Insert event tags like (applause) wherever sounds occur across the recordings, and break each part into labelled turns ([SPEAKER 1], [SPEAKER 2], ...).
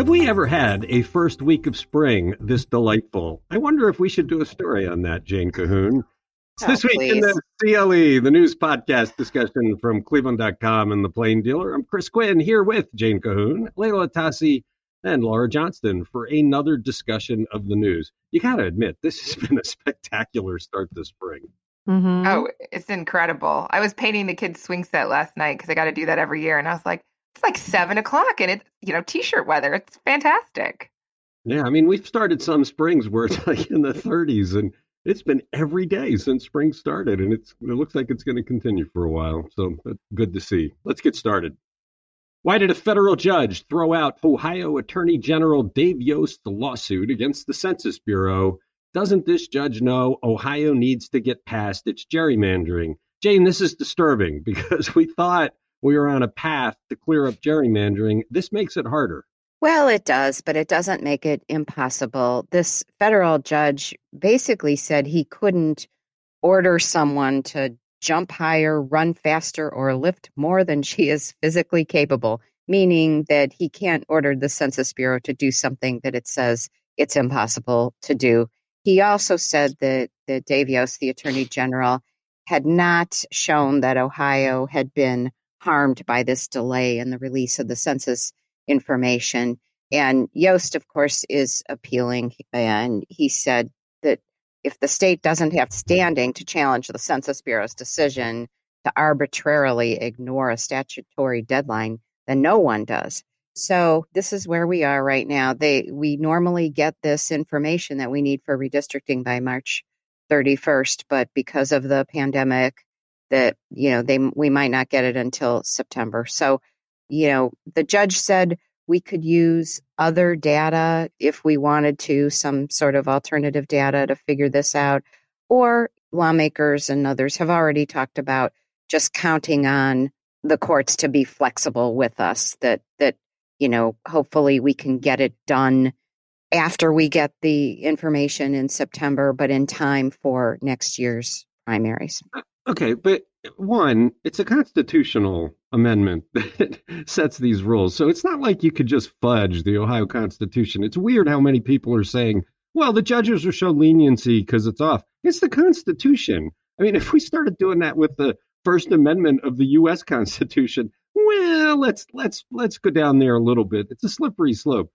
[SPEAKER 1] Have we ever had a first week of spring this delightful? I wonder if we should do a story on that, Jane Cahoon. It's this
[SPEAKER 2] Oh,
[SPEAKER 1] week in the CLE, the news podcast discussion from Cleveland.com and the Plain Dealer. I'm Chris Quinn here with Jane Cahoon, Leila Tassi, and Laura Johnston for another discussion of the news. You got to admit, this has been a spectacular start this spring.
[SPEAKER 3] Mm-hmm.
[SPEAKER 2] Oh, it's incredible. I was painting the kids' swing set last night because I got to do that every year. And I was like, it's like seven o'clock and it's, you know, t shirt weather. It's fantastic.
[SPEAKER 1] Yeah, I mean, we've started some springs where it's (laughs) like in the 30s, and it's been every day since spring started, and it's it looks like it's going to continue for a while. So good to see. Let's get started. Why did a federal judge throw out Ohio Attorney General Dave Yost's lawsuit against the Census Bureau? Doesn't this judge know Ohio needs to get past its gerrymandering? Jane, this is disturbing (laughs) because we thought we are on a path to clear up gerrymandering. This makes it harder.
[SPEAKER 3] Well, it does, but it doesn't make it impossible. This federal judge basically said he couldn't order someone to jump higher, run faster, or lift more than she is physically capable, meaning that he can't order the Census Bureau to do something that it says it's impossible to do. He also said that, that Dave Yost, the Attorney General, had not shown that Ohio had been harmed by this delay in the release of the census information. And Yost, of course, is appealing. And he said that if the state doesn't have standing to challenge the Census Bureau's decision to arbitrarily ignore a statutory deadline, then no one does. So this is where we are right now. They we normally get this information that we need for redistricting by March 31st, but because of the pandemic, that you know they we might not get it until September. So, you know, the judge said we could use other data if we wanted to, some sort of alternative data to figure this out, or lawmakers and others have already talked about just counting on the courts to be flexible with us that that you know hopefully we can get it done after we get the information in September but in time for next year's primaries.
[SPEAKER 1] Okay, but one, it's a constitutional amendment (laughs) that sets these rules. So it's not like you could just fudge the Ohio Constitution. It's weird how many people are saying, well, the judges will show leniency because it's off. It's the Constitution. I mean, if we started doing that with the First Amendment of the US Constitution, well, let's let's let's go down there a little bit. It's a slippery slope.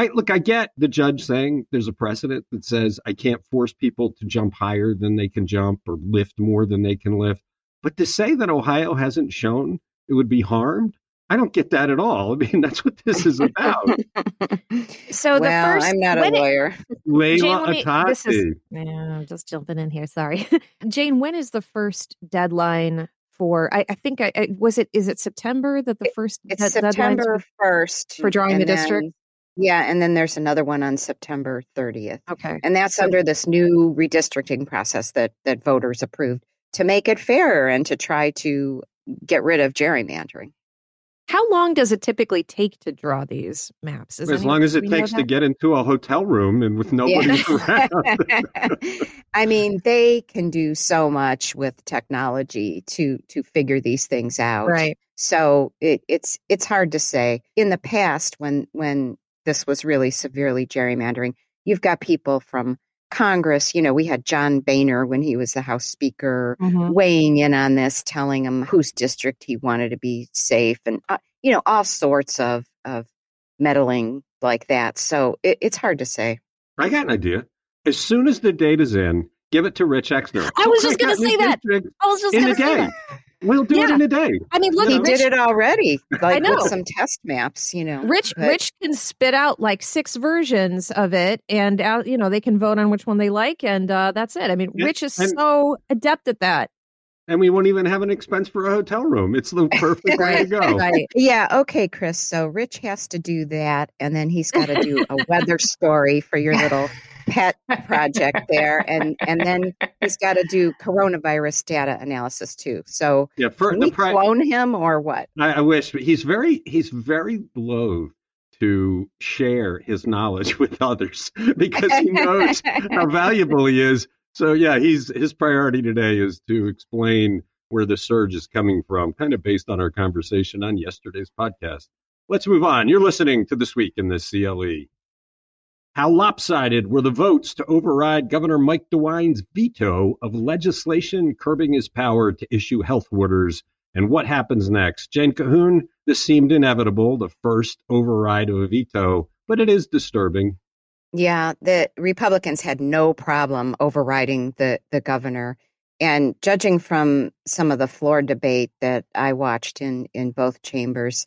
[SPEAKER 1] I look, I get the judge saying there's a precedent that says I can't force people to jump higher than they can jump or lift more than they can lift. But to say that Ohio hasn't shown it would be harmed, I don't get that at all. I mean, (laughs) that's what this is about. (laughs)
[SPEAKER 4] So the first,
[SPEAKER 3] I'm not a
[SPEAKER 4] when it-
[SPEAKER 3] lawyer.
[SPEAKER 1] Leila
[SPEAKER 4] Jane, let me- this is-
[SPEAKER 1] Atassi.
[SPEAKER 4] Yeah, I'm just jumping in here. Sorry, (laughs) Jane. When is the first deadline for? I, I think I, I was it. Is it September that the first
[SPEAKER 3] It's
[SPEAKER 4] de-
[SPEAKER 3] September
[SPEAKER 4] for-
[SPEAKER 3] 1st.
[SPEAKER 4] for drawing the
[SPEAKER 3] then-
[SPEAKER 4] district?
[SPEAKER 3] Yeah, and then there's another one on September 30th.
[SPEAKER 4] Okay,
[SPEAKER 3] And that's
[SPEAKER 4] So-
[SPEAKER 3] under this new redistricting process that that voters approved to make it fairer and to try to get rid of gerrymandering.
[SPEAKER 4] how long does it typically take to draw these maps? Is
[SPEAKER 1] As long as it takes to get into a hotel room and with nobody (laughs) around.
[SPEAKER 3] I mean, they can do so much with technology to to figure these things out.
[SPEAKER 4] right.
[SPEAKER 3] So it, it's it's hard to say. In the past, when when this was really severely gerrymandering, you've got people from Congress. You know, we had John Boehner when he was the House Speaker
[SPEAKER 4] Mhm.
[SPEAKER 3] weighing in on this, telling him whose district he wanted to be safe, and uh, you know all sorts of of meddling like that. So it, it's hard to say.
[SPEAKER 1] I got an idea. As soon as the data's in, give it to Rich Exner.
[SPEAKER 4] I was just gonna say that.
[SPEAKER 1] district
[SPEAKER 4] I was just
[SPEAKER 1] In
[SPEAKER 4] going to say that.
[SPEAKER 1] We'll do it
[SPEAKER 4] Yeah.
[SPEAKER 1] in a day.
[SPEAKER 4] I mean, look,
[SPEAKER 3] he
[SPEAKER 4] Rich,
[SPEAKER 3] did it already, like
[SPEAKER 4] know.
[SPEAKER 3] with some test maps. You know,
[SPEAKER 4] Rich
[SPEAKER 3] but-
[SPEAKER 4] Rich can spit out like six versions of it, and out, you know they can vote on which one they like, and uh, that's it. I mean,
[SPEAKER 1] Yeah,
[SPEAKER 4] Rich is
[SPEAKER 1] and-
[SPEAKER 4] so adept at that.
[SPEAKER 1] And we won't even have an expense for a hotel room. It's the perfect way to (laughs) go.
[SPEAKER 4] Right.
[SPEAKER 3] Yeah, okay, Chris. So Rich has to do that, and then he's got to do a weather story for your little pet (laughs) project there, and and then he's got to do coronavirus data analysis too. So
[SPEAKER 1] Yeah, for
[SPEAKER 3] can
[SPEAKER 1] the
[SPEAKER 3] we
[SPEAKER 1] pri-
[SPEAKER 3] clone him or what?
[SPEAKER 1] I, I wish, but he's very he's very loath to share his knowledge (laughs) with others (laughs) because he knows how valuable he is. So yeah, he's his priority today is to explain where the surge is coming from, kind of based on our conversation on yesterday's podcast. let's move on. You're listening to This Week in the CLE. How lopsided were the votes to override Governor Mike DeWine's veto of legislation curbing his power to issue health orders? And what happens next? Jane Cahoon, this seemed inevitable, the first override of a veto, but it is disturbing.
[SPEAKER 3] Yeah, the Republicans had no problem overriding the, the governor. And judging from some of the floor debate that I watched in, in both chambers,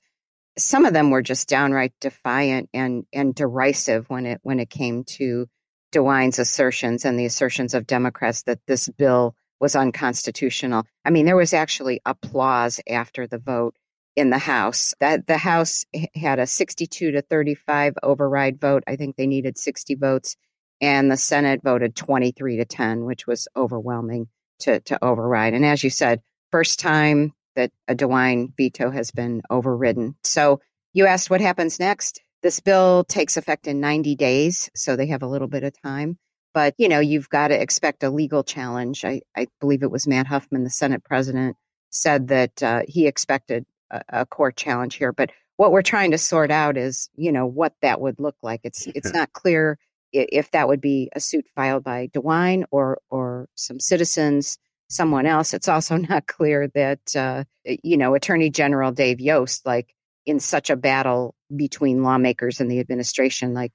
[SPEAKER 3] some of them were just downright defiant and, and derisive when it when it came to DeWine's assertions and the assertions of Democrats that this bill was unconstitutional. I mean, there was actually applause after the vote in the House. That the House had a 62 to 35 override vote. I think they needed 60 votes, and the Senate voted 23 to 10, which was overwhelming to to override. And as you said, first time that a DeWine veto has been overridden. So you asked what happens next. This bill takes effect in 90 days, so they have a little bit of time. But you know, you've got to expect a legal challenge. I, I believe it was Matt Huffman, the Senate president, said that uh, he expected a, a court challenge here. But what we're trying to sort out is, you know, what that would look like. It's it's not clear if that would be a suit filed by DeWine or or some citizens someone else. It's also (laughs) not clear that, uh, you know, Attorney General Dave Yost, like in such a battle between lawmakers and the administration, like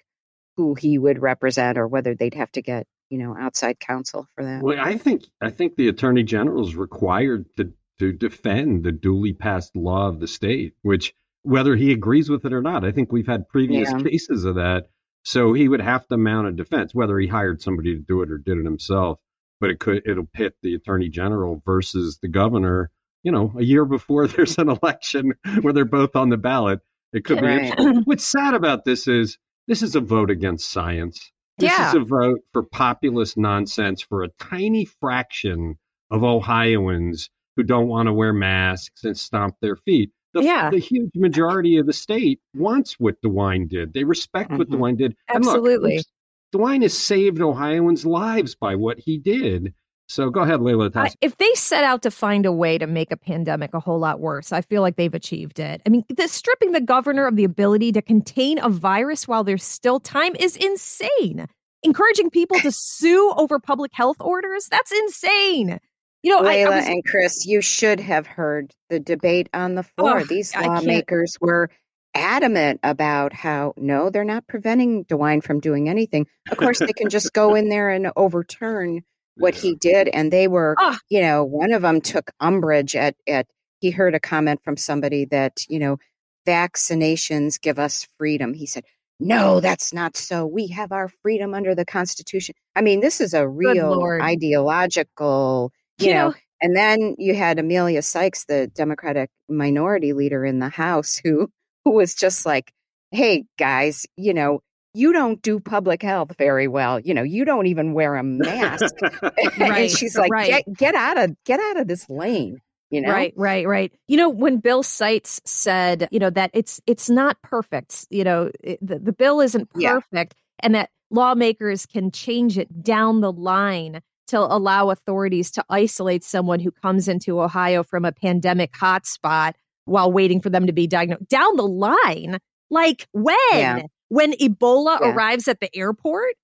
[SPEAKER 3] who he would represent or whether they'd have to get, you know, outside counsel for that.
[SPEAKER 1] Well, I think I think the Attorney General is required to to defend the duly passed law of the state, which whether he agrees with it or not, I think we've had previous yeah. cases of that. So he would have to mount a defense, whether he hired somebody to do it or did it himself but it could it'll pit the attorney general versus the governor. You know, a year before (laughs) there's an election where they're both on the ballot. It could right. be. What's sad about this is this is a vote against science. This yeah. is a vote for populist nonsense for a tiny fraction of Ohioans who don't want to wear masks and stomp their feet. The,
[SPEAKER 4] yeah.
[SPEAKER 1] the huge majority of the state wants what DeWine did. They respect mm-hmm. what DeWine did.
[SPEAKER 4] Absolutely.
[SPEAKER 1] Look, DeWine has saved Ohioans' lives by what he did. So go ahead, Leila.
[SPEAKER 4] Uh, if they set out to find a way to make a pandemic a whole lot worse, I feel like they've achieved it. I mean, the stripping the governor of the ability to contain a virus while there's still time is insane. Encouraging people to sue over public health orders, that's insane.
[SPEAKER 3] You know, Leila I, I was, and Chris, you should have heard the debate on the floor. Oh, These lawmakers were adamant about how no, they're not preventing DeWine from doing anything. Of course, they can just go in there and overturn (laughs) what he did. And they were, oh. you know, one of them took umbrage at at he heard a comment from somebody that you know vaccinations give us freedom. He said. No, that's not so. We have our freedom under the Constitution. I mean, this is a real ideological, you, you know, know, and then you had Emilia Sykes, the Democratic minority leader in the House, who who was just like, hey, guys, you know, you don't do public health very well. You know, you don't even wear a mask. (laughs) (laughs) right, and she's like, right. get, get out of get out of this lane. You know?
[SPEAKER 4] Right, right, right. You know, when Bill Seitz said, you know, that it's it's not perfect. You know, it, the, the bill isn't perfect, yeah. and that lawmakers can change it down the line to allow authorities to isolate someone who comes into Ohio from a pandemic hotspot while waiting for them to be diagnosed down the line. Like when? Yeah. When Ebola yeah. arrives at the airport?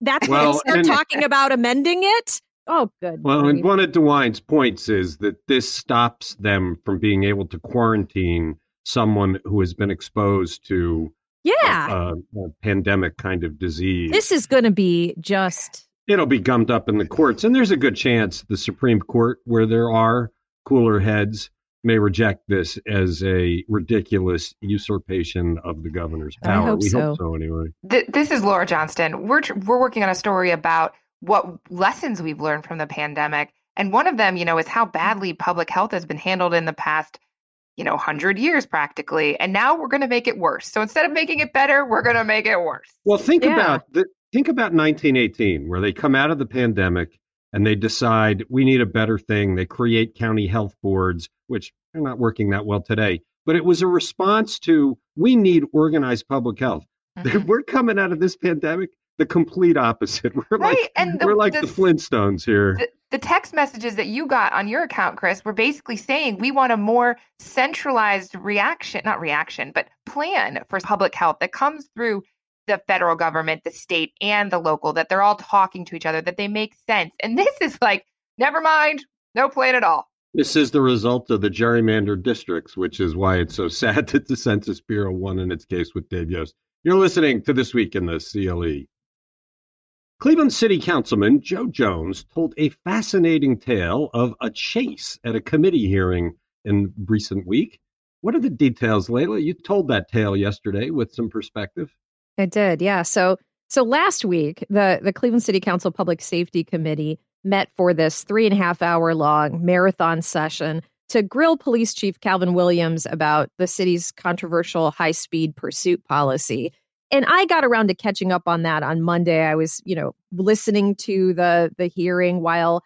[SPEAKER 4] That's well, when they start and, talking about amending it? Oh, good.
[SPEAKER 1] Well, and one of DeWine's points is that this stops them from being able to quarantine someone who has been exposed to
[SPEAKER 4] yeah
[SPEAKER 1] a, a, a pandemic kind of disease.
[SPEAKER 4] This is going to be just.
[SPEAKER 1] It'll be gummed up in the courts, and there's a good chance the Supreme Court, where there are cooler heads, may reject this as a ridiculous usurpation of the governor's power.
[SPEAKER 4] Hope
[SPEAKER 1] we
[SPEAKER 4] so.
[SPEAKER 1] hope so anyway.
[SPEAKER 2] Th- this is Laura Johnston. We're tr- we're working on a story about what lessons we've learned from the pandemic, and one of them, you know, is how badly public health has been handled in the past, you know, hundred years practically, and now we're going to make it worse. So instead of making it better, we're going to make it worse.
[SPEAKER 1] Well, think yeah. about the, think about 1918, where they come out of the pandemic and they decide we need a better thing. They create county health boards, which are not working that well today. But it was a response to we need organized public health. (laughs) Mm-hmm. We're coming out of this pandemic the complete opposite. (laughs) We're right. like and the, we're like the, the Flintstones here.
[SPEAKER 2] The, the text messages that you got on your account, Chris, were basically saying we want a more centralized reaction, not reaction, but plan for public health that comes through the federal government, the state, and the local, that they're all talking to each other, that they make sense. And this is like, never mind, no plan at all.
[SPEAKER 1] This is the result of the gerrymandered districts, which is why it's so (laughs) sad that the Census Bureau won in its case with Dave Yost. You're listening to This Week in the CLE. Cleveland City Councilman Joe Jones told a fascinating tale of a chase at a committee hearing in recent week. What are the details, Leila? You told that tale yesterday with some perspective.
[SPEAKER 4] I did, yeah. So so last week, the the Cleveland City Council Public Safety Committee met for this three and a half hour long marathon session to grill Police Chief Calvin Williams about the city's controversial high speed pursuit policy. And I got around to catching up on that on Monday. I was, you know, listening to the the hearing while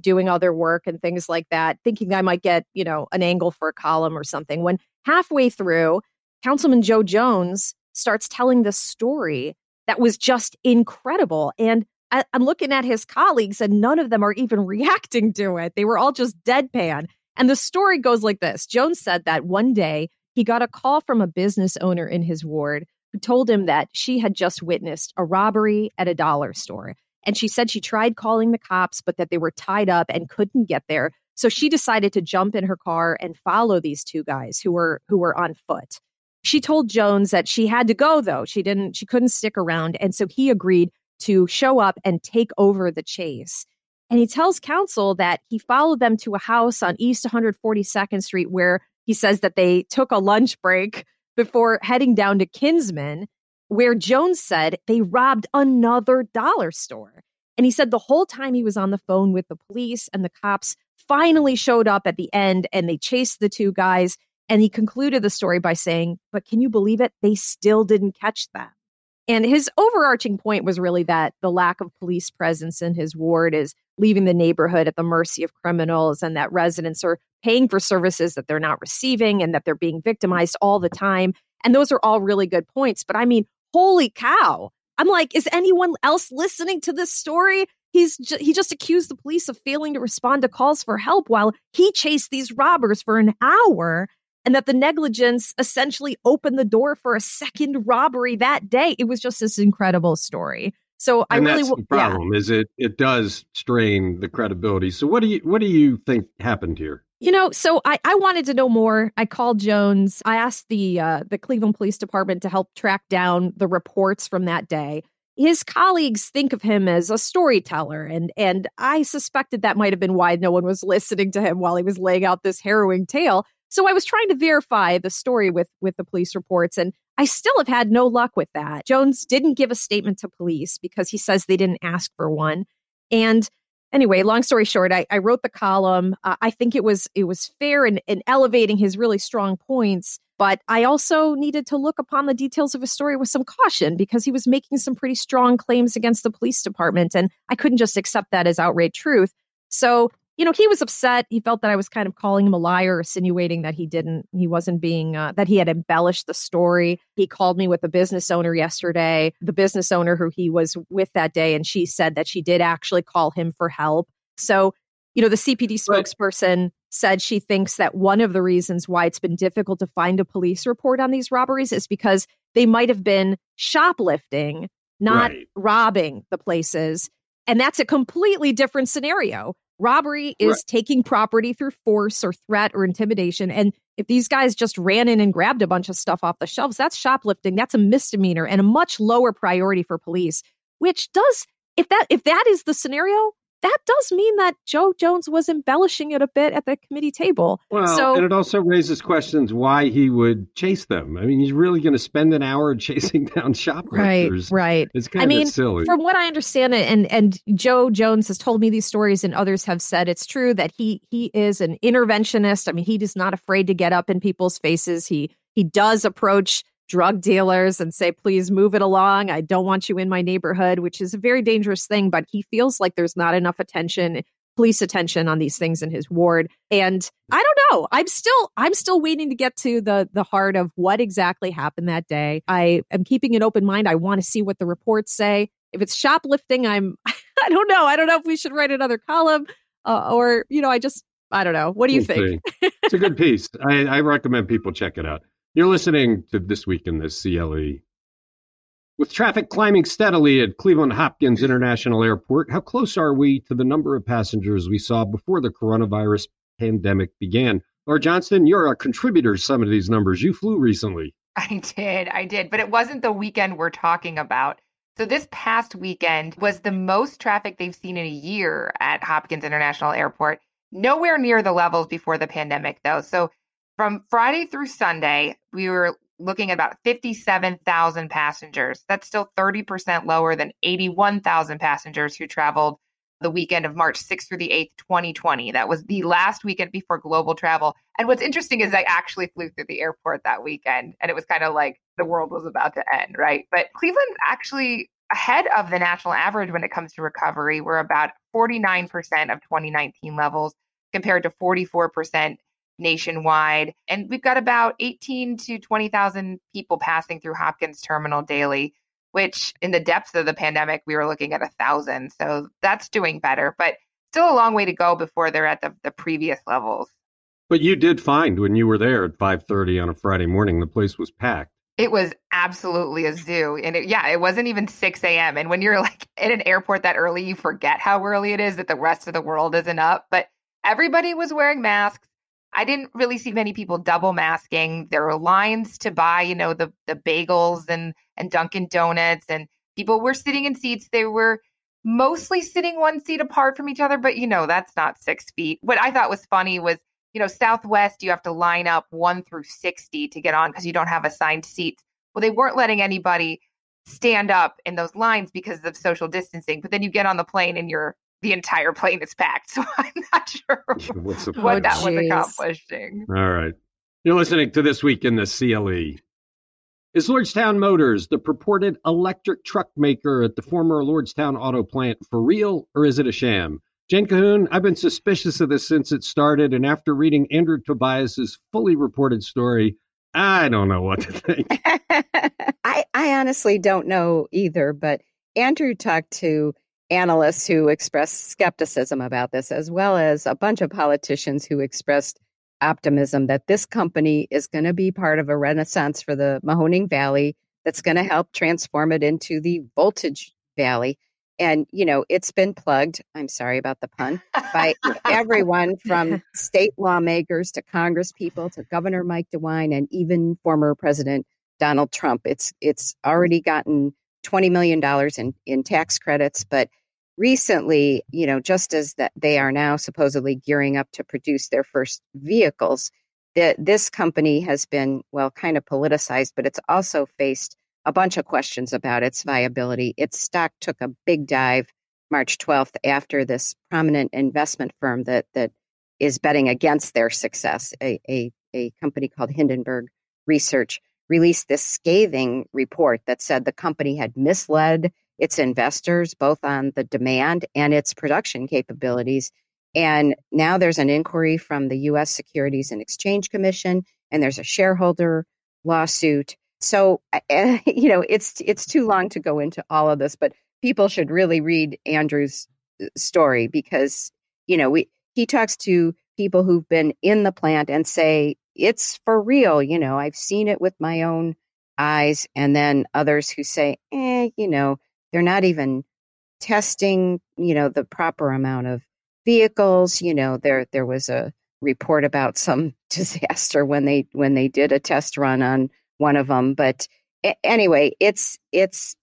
[SPEAKER 4] doing other work and things like that, thinking I might get, you know, an angle for a column or something. When halfway through, Councilman Joe Jones starts telling this story that was just incredible. And I, am looking at his colleagues, and none of them are even (laughs) reacting to it. They were all just deadpan. And the story goes like this Jones said that one day he got a call from a business owner in his ward who told him that she had just witnessed a robbery at a dollar store. And she said she tried calling the cops, but that they were tied up and couldn't get there. So she decided to jump in her car and follow these two guys who were who were on foot. She told Jones that she had to go though. She didn't she couldn't stick around and so he agreed to show up and take over the chase. And he tells counsel that he followed them to a house on East 142nd Street where he says that they took a lunch break before heading down to Kinsman, where Jones said they robbed another dollar store. And he said the whole time he was on the phone with the police and the cops finally showed up at the end and they chased the two guys. And he concluded the story by saying, But can you believe it? They still didn't catch them. And his overarching point was really that the lack of police presence in his ward is leaving the neighborhood at the mercy of criminals and that residents are paying for services that they're not receiving and that they're being victimized all the time. And those are all really good points. But I mean, holy cow. I'm like, is anyone else listening to this story? He's ju- he just accused the police of failing to respond to calls for help while he chased these robbers for an hour and that the negligence essentially opened the door for a second robbery that day. It was just this incredible story. So
[SPEAKER 1] and
[SPEAKER 4] I really
[SPEAKER 1] that's the problem yeah. is it it does strain the credibility. So what do you what do you think happened here?
[SPEAKER 4] You know, so I, I wanted to know more. I called Jones. I asked the uh, the Cleveland Police Department to help track down the reports from that day. His colleagues think of him as a storyteller, and and I suspected that might have been why no one was listening to him while he was laying out this harrowing tale. So I was trying to verify the story with with the police reports and I still have had no luck with that. Jones didn't give a statement to police because he says they didn't ask for one. And anyway, long story short, I, I wrote the column. Uh, I think it was it was fair in, in elevating his really strong points, but I also needed to look upon the details of his story with some caution because he was making some pretty strong claims against the police department, and I couldn't just accept that as outright truth. So you know, he was upset. He felt that I was kind of calling him a liar, insinuating that he didn't, he wasn't being, uh, that he had embellished the story. He called me with a business owner yesterday, the business owner who he was with that day, and she said that she did actually call him for help. So, you know, the CPD spokesperson said she thinks that one of the reasons why it's been difficult to find a police report on these robberies is because they might have been shoplifting, not right. robbing the places. And that's a completely different scenario Robbery is right. taking property through force or threat or intimidation. And if these guys just ran in and grabbed a bunch of stuff off the shelves, that's shoplifting. That's a misdemeanor and a much lower priority for police, which does, if that if that is the scenario, that does mean that Joe Jones was embellishing it a bit at the committee table.
[SPEAKER 1] Well,
[SPEAKER 4] so,
[SPEAKER 1] and it also raises questions why he would chase them. I mean, he's really going to spend an hour (laughs) chasing down shoplifters.
[SPEAKER 4] Right, right.
[SPEAKER 1] It's kind
[SPEAKER 4] I mean,
[SPEAKER 1] of silly.
[SPEAKER 4] From what I understand, it, and and Joe Jones has told me these stories, and others have said it's true that he he is an interventionist. I mean, he is not afraid to get up in people's faces. He he does approach drug dealers and say, please move it along. I don't want you in my neighborhood, which is a very dangerous thing. But he feels like there's not enough attention, police attention on these things in his ward. And I don't know. I'm still I'm still waiting to get to the the heart of what exactly happened that day. I am keeping an open mind. I want to see what the reports say. If it's shoplifting, I'm (laughs) I don't know. I don't know if we should write another column. uh, or you know, I just I don't know. What do you think?
[SPEAKER 1] it's a good (laughs) piece. I, I recommend people check it out. You're listening to this week in the CLE. With traffic climbing steadily at Cleveland Hopkins International Airport, how close are we to the number of passengers we saw before the coronavirus pandemic began? Laura Johnston, you're a contributor to some of these numbers. You flew recently.
[SPEAKER 2] I did. I did. But it wasn't the weekend we're talking about. So this past weekend was the most traffic they've seen in a year at Hopkins International Airport. Nowhere near the levels before the pandemic, though. So from Friday through Sunday, we were looking at about 57,000 passengers. That's still 30% lower than 81,000 passengers who traveled the weekend of March 6th through the 8th, 2020. That was the last weekend before global travel. And what's interesting is I actually flew through the airport that weekend and it was kind of like the world was about to end, right? But Cleveland actually ahead of the national average when it comes to recovery. We're about 49% of 2019 levels compared to 44% nationwide. And we've got about 18 to 20,000 people passing through Hopkins Terminal daily, which in the depths of the pandemic, we were looking at a thousand. So that's doing better, but still a long way to go before they're at the, the previous levels.
[SPEAKER 1] But you did find when you were there at 5:30 on a Friday morning, the place was packed.
[SPEAKER 2] It was absolutely a zoo. And it, yeah, it wasn't even 6 a.m. And when you're (laughs) like in an airport that early, you forget how early it is that the rest of the world isn't up. But everybody was wearing masks. I didn't really see many people double masking. There were lines to buy, you know, the the bagels and and Dunkin' Donuts, and people were sitting in seats. They were mostly sitting one seat apart from each other, but you know, that's not six feet. What I thought was funny was, you know, Southwest, you have to line up one through 60 to get on because you don't have assigned seats. Well, they weren't letting anybody stand up in those lines because of social distancing. But then you get on the plane and you're the entire plane is packed. (laughs) So I'm not sure (laughs) what oh, that was accomplishing.
[SPEAKER 1] All right. You're listening to This Week in the CLE. Is Lordstown Motors, the purported electric truck maker at the former Lordstown auto plant, for real or is it a sham? Jen Cahoon, I've been suspicious of this since it started, and after reading Andrew Tobias's fully reported story, I don't know what to (laughs) think.
[SPEAKER 3] I, I honestly don't know either, but Andrew talked to analysts who expressed skepticism about this, as well as a bunch of politicians who expressed optimism that this company is going to be part of a renaissance for the Mahoning Valley that's going to help transform it into the Voltage Valley. And, you know, it's been plugged, I'm sorry about the pun, by (laughs) everyone (laughs) from state lawmakers to Congress people to Governor Mike DeWine and even former President Donald Trump. It's it's already gotten $20 million in, in tax credits. But recently, you know, just as that they are now supposedly gearing up to produce their first vehicles, that this company has been, well, kind of politicized, but it's also faced a bunch of questions about its viability. Its stock took a big dive March 12th after this prominent investment firm that that is betting against their success, a, a, a company called Hindenburg Research, released this scathing report that said the company had misled its investors both on the demand and its production capabilities. And now there's an inquiry from the US Securities and Exchange Commission and there's a shareholder lawsuit. So, (laughs) you know, it's it's too long to go into all of this, but people should really read Andrew's uh, story because, you know, we he talks to people who've been in the plant and say it's for real. You know, I've seen it with my own eyes. And then others who say, eh, you know, they're not even testing, you know, the proper amount of vehicles. You know, there there was a report about some (laughs) disaster when they when they did a test run on one of them. But anyway, it's it's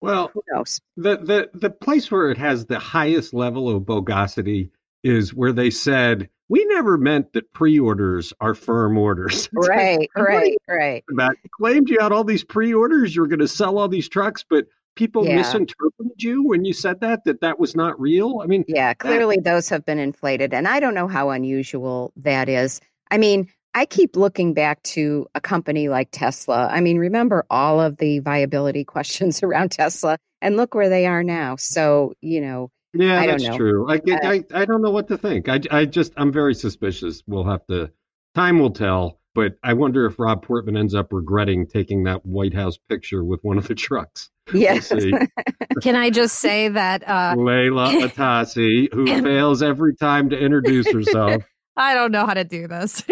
[SPEAKER 1] well, who knows? The the the place where it has the highest level of bogosity is where they said we never meant that pre-orders are firm orders. (laughs)
[SPEAKER 3] Right, right, right.
[SPEAKER 1] About claimed you had all these pre-orders, you were going to sell all these trucks, but people yeah. misinterpreted you when you said that that that was not real. I mean,
[SPEAKER 3] yeah, clearly that, those have been inflated, and I don't know how unusual that is. I mean, I keep looking back to a company like Tesla. I mean, remember all of the viability (laughs) questions around Tesla, and look where they are now. So you know
[SPEAKER 1] yeah, that's true. I, uh, I I don't know what to think. I I just I'm very suspicious. We'll have to time will tell. But I wonder if Rob Portman ends up regretting taking that White House picture with one of the trucks.
[SPEAKER 3] Yes.
[SPEAKER 1] We'll (laughs)
[SPEAKER 4] Can I just say that uh,
[SPEAKER 1] Leila (laughs) Atassi, who fails every time to introduce herself. (laughs)
[SPEAKER 4] I don't know how to do this.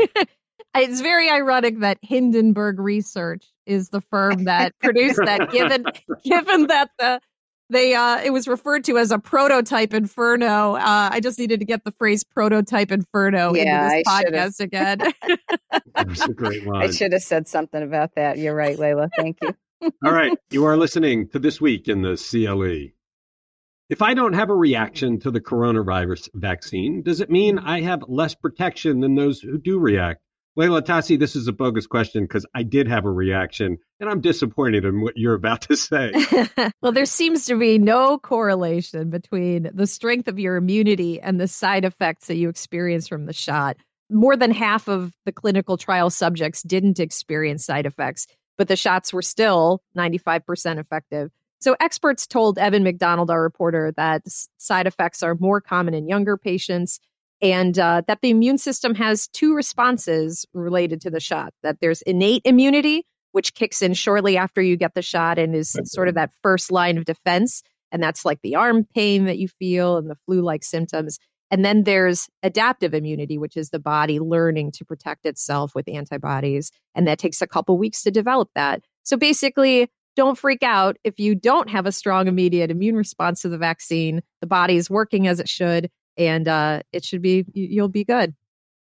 [SPEAKER 4] it's very ironic that Hindenburg Research is the firm that produced that. Given given that the they uh it was referred to as a prototype inferno. Uh, I just needed to get the phrase prototype inferno
[SPEAKER 3] Yeah,
[SPEAKER 4] into this
[SPEAKER 3] I
[SPEAKER 4] podcast again. (laughs)
[SPEAKER 1] That was a great line.
[SPEAKER 3] I should have said something about that. You're right, Leila. Thank you.
[SPEAKER 1] All right. (laughs) You are listening to This Week in the CLE. If I don't have a reaction to the coronavirus vaccine, does it mean I have less protection than those who do react? Leila Tassi, this is a bogus question because I did have a reaction and I'm disappointed in what you're about to say. (laughs)
[SPEAKER 4] well, there seems to be no correlation between the strength of your immunity and the side effects that you experience from the shot. More than half of the clinical trial subjects didn't experience side effects, but the shots were still 95% effective. So experts told Evan McDonald, our reporter, that side effects are more common in younger patients and uh, that the immune system has two responses related to the shot that there's innate immunity, which kicks in shortly after you get the shot and is sort of that first line of defense. And that's like the arm pain that you feel and the flu like symptoms. And then there's adaptive immunity, which is the body learning to protect itself with antibodies. And that takes a couple weeks to develop that. So basically, don't freak out if you don't have a strong immediate immune response to the vaccine. The body is working as it should, and uh, it should be, you- you'll be good.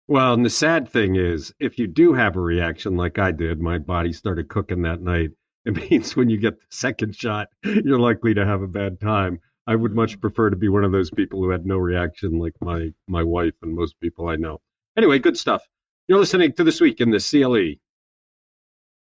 [SPEAKER 1] Well, and the sad thing is, if you do have a reaction like I did, my body started cooking that night. (laughs) It means when you get the second shot, you're likely to have a bad time. I would much prefer to be one of those people who had no reaction, like my my wife and most people I know. Anyway, good stuff. You're listening to this week in the CLE.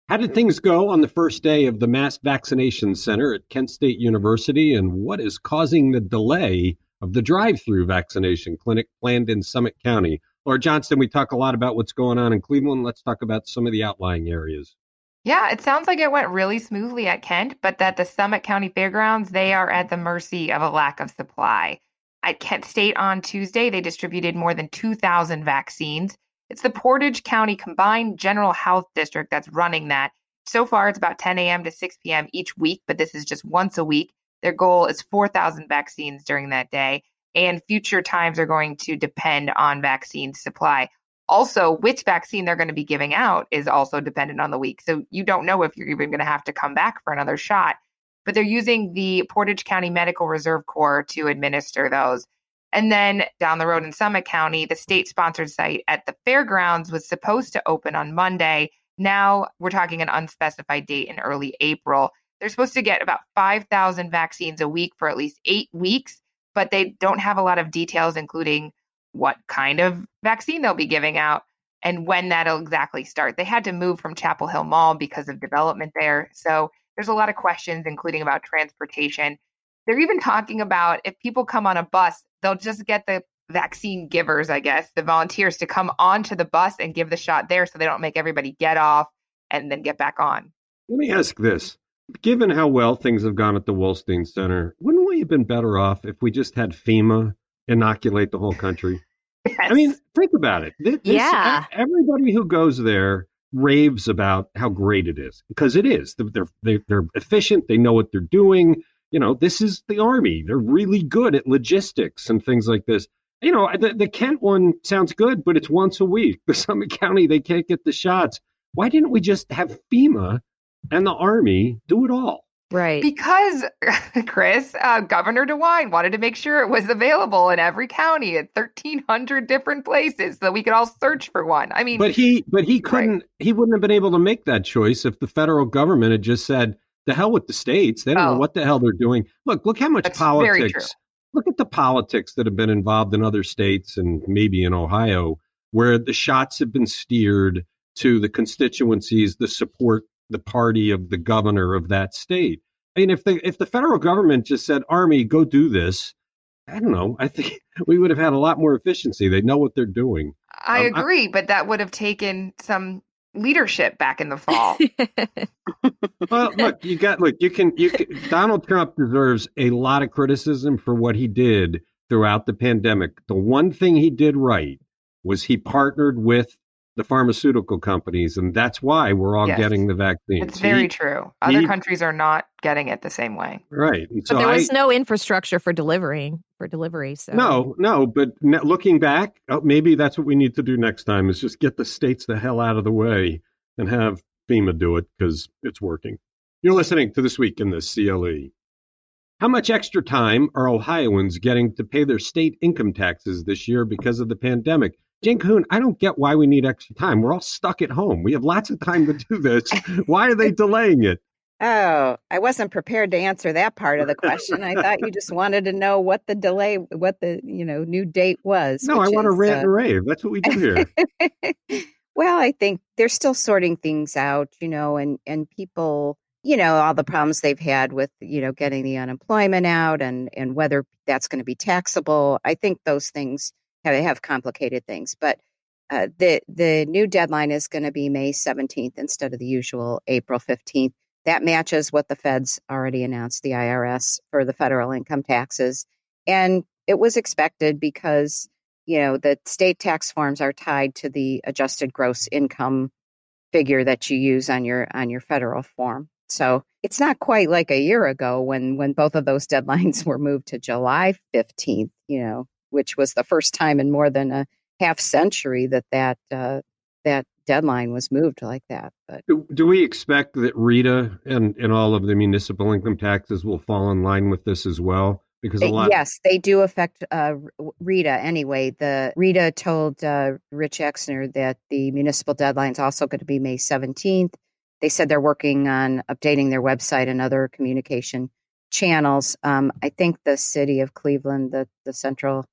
[SPEAKER 1] How did things go on the first day of the mass vaccination center at Kent State University, and what is causing the delay of the drive-through vaccination clinic planned in Summit County? Laura Johnston, we talk a lot about what's going on in Cleveland. Let's talk about some of the outlying areas.
[SPEAKER 2] Yeah, it sounds like it went really smoothly at Kent, but that the Summit County Fairgrounds, they are at the mercy of a lack of supply. At Kent State on Tuesday, they distributed more than 2,000 vaccines. It's the Portage County Combined General Health District that's running that. So far, it's about 10 a.m. to 6 p.m. each week, but this is just once a week. Their goal is 4,000 vaccines during that day, and future times are going to depend on vaccine supply. Also, which vaccine they're going to be giving out is also dependent on the week. So you don't know if you're even going to have to come back for another shot. But they're using the Portage County Medical Reserve Corps to administer those. And then down the road in Summit County, the state sponsored site at the fairgrounds was supposed to open on Monday. Now we're talking an unspecified date in early April. They're supposed to get about 5,000 vaccines a week for at least eight weeks, but they don't have a lot of details, including what kind of vaccine they'll be giving out and when that'll exactly start. They had to move from Chapel Hill Mall because of development there. So there's a lot of questions, including about transportation. They're even talking about if people come on a bus, they'll just get the vaccine givers, I guess, the volunteers to come onto the bus and give the shot there so they don't make everybody get off and then get back on.
[SPEAKER 1] Let me ask this. Given how well things have gone at the Wolstein Center, wouldn't we have been better off if we just had FEMA inoculate the whole country? I mean, think about it. This-
[SPEAKER 4] Yeah.
[SPEAKER 1] everybody who goes there raves about how great it is because it is. They're they're they're efficient. They know what they're doing. You know, this is the army. They're really good at logistics and things like this. You know, the, the Kent one sounds good, but it's once a week. (laughs) The Summit County, they can't get the shots. Why didn't we just have FEMA and the army do it all?
[SPEAKER 4] Right.
[SPEAKER 2] Because, (laughs) Chris, uh, Governor DeWine wanted to make sure it was available in every county at 1,300 different places so we could all search for one. I mean,
[SPEAKER 1] But he, but he couldn't. He wouldn't have been able to make that choice if the federal government had just said, "The hell with the states. They don't
[SPEAKER 2] Oh.
[SPEAKER 1] know what the hell they're doing." Look, look how much
[SPEAKER 2] That's very true.
[SPEAKER 1] politics. Look at the politics that have been involved in other states and maybe in Ohio, where the shots have been steered to the constituencies the support the party of the governor of that state. I mean, if the if the federal government just said, "Army, go do this," I don't know. I think (laughs) we would have had a lot more efficiency. They know what they're doing.
[SPEAKER 2] I
[SPEAKER 1] um, I-
[SPEAKER 2] agree, but that would have taken some leadership back in the fall. (laughs)
[SPEAKER 1] well, look, you got look. You can you can, Donald Trump deserves a lot of criticism for what he did throughout the pandemic. The one thing he did right was he partnered with the pharmaceutical companies, and that's why we're all
[SPEAKER 2] Yes.
[SPEAKER 1] getting the vaccine.
[SPEAKER 2] It's very
[SPEAKER 1] He-
[SPEAKER 2] true. Other
[SPEAKER 1] he-
[SPEAKER 2] countries are not getting it the same way.
[SPEAKER 1] right. And
[SPEAKER 4] But
[SPEAKER 1] so
[SPEAKER 4] there
[SPEAKER 1] I-
[SPEAKER 4] was no infrastructure for delivering for delivery. So
[SPEAKER 1] No, no, but ne- looking back, oh, maybe that's what we need to do next time is just get the states the hell out of the way and have FEMA do it because it's working. You're listening to This Week in the CLE. How much extra time are Ohioans getting to pay their state income taxes this year because of the pandemic? Jane Coon, I don't get why we need extra time. We're all stuck at home. We have lots of time to do this. Why are they delaying it? (laughs)
[SPEAKER 3] Oh, I wasn't prepared to answer that part of the question. I thought you just wanted to know what the delay, what the you know new date was.
[SPEAKER 1] No, I want to rant
[SPEAKER 3] uh,
[SPEAKER 1] and rave. That's what we do here. (laughs)
[SPEAKER 3] well, I think they're still sorting things out, you know, and and people, you know, all the problems they've had with, you know, getting the unemployment out and and whether that's going to be taxable. I think those things have, have complicated things, but uh, the the new deadline is going to be May 17th instead of the usual April 15th. That matches what the feds already announced, the IRS for the federal income taxes, and it was expected because you know the state tax forms are tied to the adjusted gross income figure that you use on your on your federal form. So it's not quite like a year ago when when both of those (laughs) deadlines were moved to july 15th you know which was the first time in more than a half century that that uh, that deadline was moved like that but
[SPEAKER 1] Do, we expect that Rita and, and all of the municipal income taxes will fall in line with this as well? Because a
[SPEAKER 3] Uh,
[SPEAKER 1] lot.
[SPEAKER 3] Yes, they do affect uh, Rita anyway. The Rita told uh, Rich Exner that the municipal deadline is also going to be May 17th. They said they're working on updating their website and other communication channels. Um, I think the city of Cleveland, the the central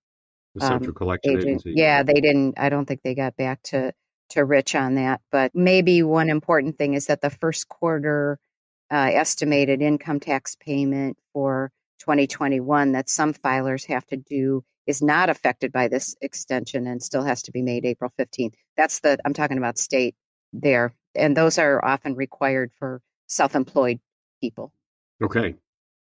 [SPEAKER 1] the Central
[SPEAKER 3] um,
[SPEAKER 1] Collection
[SPEAKER 3] agent,
[SPEAKER 1] Agency.
[SPEAKER 3] yeah, they didn't. I don't think they got back to to Rich on that. But maybe one important thing is that the first quarter uh, estimated income tax payment for 2021 that some filers have to do is not affected by this extension and still has to be made April 15th. That's the I'm talking about state there, and those are often required for self-employed people.
[SPEAKER 1] Okay.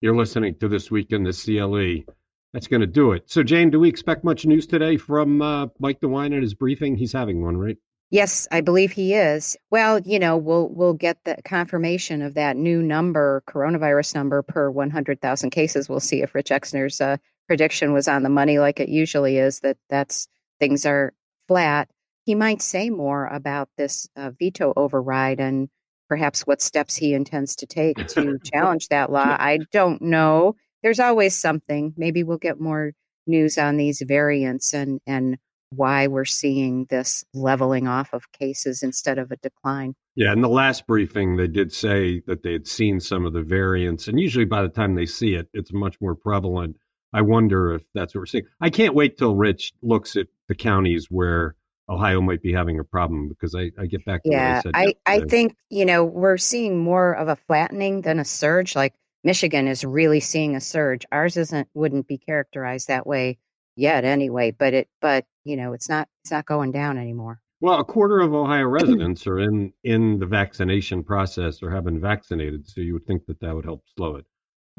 [SPEAKER 1] You're listening to This Week in the CLE. That's going to do it. So, Jane, do we expect much news today from uh, Mike DeWine at his briefing? He's having one, right?
[SPEAKER 3] Yes, I believe he is. Well, you know, we'll we'll get the confirmation of that new number, coronavirus number per 100,000 cases. We'll see if Rich Exner's uh, prediction was on the money, like it usually is. That that's things are flat. He might say more about this uh, veto override and perhaps what steps he intends to take to (laughs) challenge that law. I don't know. There's always something. Maybe we'll get more news on these variants and and why we're seeing this leveling off of cases instead of a decline.
[SPEAKER 1] Yeah, in the last briefing, they did say that they had seen some of the variants, and usually by the time they see it, it's much more prevalent. I wonder if that's what we're seeing. I can't wait till Rich looks at the counties where Ohio might be having a problem because I, I get back to what I
[SPEAKER 3] Yeah. I, I think, you know, we're seeing more of a flattening than a surge. Like Michigan is really seeing a surge. Ours isn't wouldn't be characterized that way yet anyway, but it but you know, it's not it's not going down anymore.
[SPEAKER 1] Well, a quarter of Ohio (clears throat) residents are in in the vaccination process or have been vaccinated, so you would think that that would help slow it.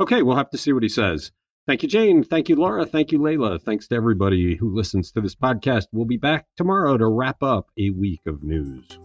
[SPEAKER 1] Okay, we'll have to see what he says. Thank you, Jane. Thank you, Laura. Thank you, Leila. Thanks to everybody who listens to this podcast. We'll be back tomorrow to wrap up a week of news.